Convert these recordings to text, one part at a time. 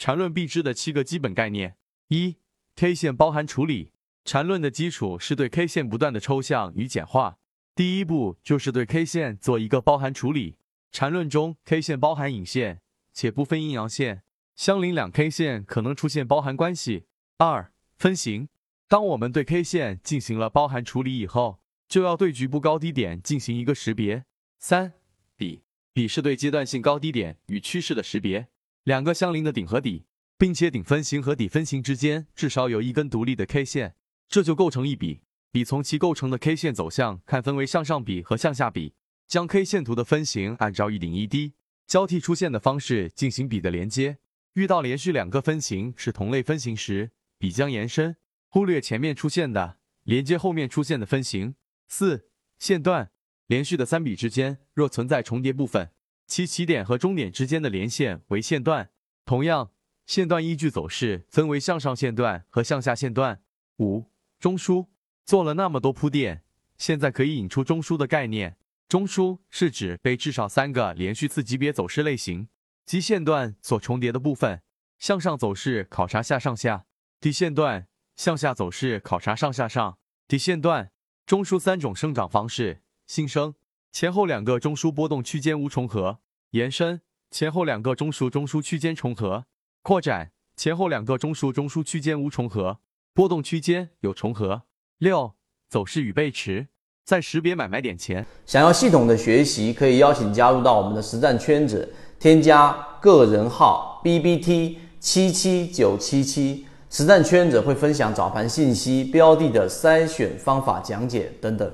缠论必知的七个基本概念：一、K 线包含处理。缠论的基础是对 K 线不断的抽象与简化，第一步就是对 K 线做一个包含处理。缠论中，K 线包含隐线，且不分阴阳线，相邻两 K 线可能出现包含关系。二、分型。当我们对 K 线进行了包含处理以后，就要对局部高低点进行一个识别。三、底。底是对阶段性高低点与趋势的识别。两个相邻的顶和底，并且顶分型和底分型之间至少有一根独立的 K 线，这就构成一笔。笔从其构成的 K 线走向看，分为向上笔和向下笔。将 K 线图的分型按照一顶一低交替出现的方式进行笔的连接。遇到连续两个分型是同类分型时，笔将延伸，忽略前面出现的连接后面出现的分型。四线段连续的三笔之间若存在重叠部分，其起点和终点之间的连线为线段。同样，线段依据走势分为向上线段和向下线段。五中枢做了那么多铺垫，现在可以引出中枢的概念。中枢是指被至少三个连续次级别走势类型及线段所重叠的部分。向上走势考察下上下，底线段；向下走势考察上下上，底线段。中枢三种生长方式：新生，前后两个中枢波动区间无重合；延伸，前后两个中枢中枢区间重合；扩展，前后两个中枢中枢区间无重合，波动区间有重合。六、走势与背驰。在识别买卖点前，想要系统的学习，可以邀请加入到我们的实战圈子，添加个人号 B B T 七七九七七，实战圈子会分享早盘信息、标的的筛选方法讲解等等。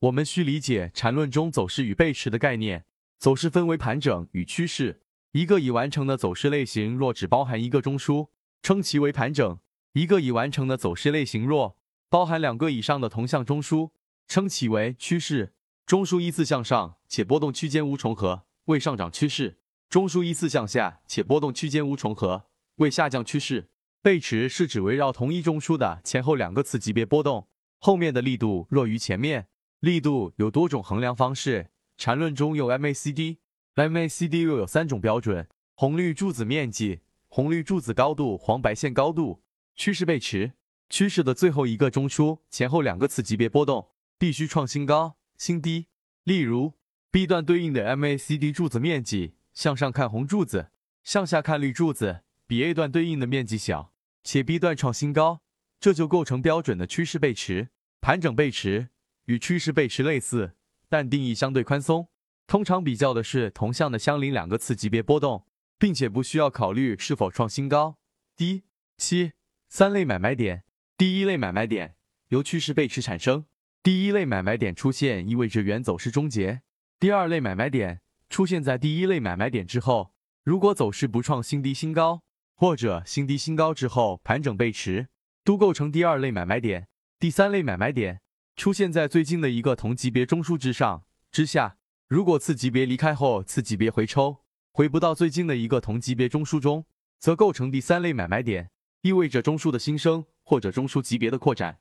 我们需理解缠论中走势与背驰的概念。走势分为盘整与趋势，一个已完成的走势类型若只包含一个中枢，称其为盘整；一个已完成的走势类型若包含两个以上的同向中枢，称其为趋势。中枢依次向上且波动区间无重合，为上涨趋势；中枢依次向下且波动区间无重合，为下降趋势。背驰是指围绕同一中枢的前后两个次级别波动，后面的力度弱于前面。力度有多种衡量方式，缠论中有 MACD，MACD 又有三种标准：红绿柱子面积、红绿柱子高度、黄白线高度。趋势背驰。趋势的最后一个中枢前后两个次级别波动必须创新高、新低。例如，B 段对应的 MACD 柱子面积向上看红柱子，向下看绿柱子，比 A 段对应的面积小，且 B 段创新高，这就构成标准的趋势背驰。盘整背驰与趋势背驰类似，但定义相对宽松，通常比较的是同向的相邻两个次级别波动，并且不需要考虑是否创新高、低。七三类买卖点。第一类买卖点由趋势背驰产生。第一类买卖点出现意味着原走势终结。第二类买卖点出现在第一类买卖点之后，如果走势不创新低新高，或者新低新高之后盘整背驰，都构成第二类买卖点。第三类买卖点出现在最近的一个同级别中枢之上、之下，如果次级别离开后次级别回抽，回不到最近的一个同级别中枢中，则构成第三类买卖点，意味着中枢的新生。或者中枢级别的扩展。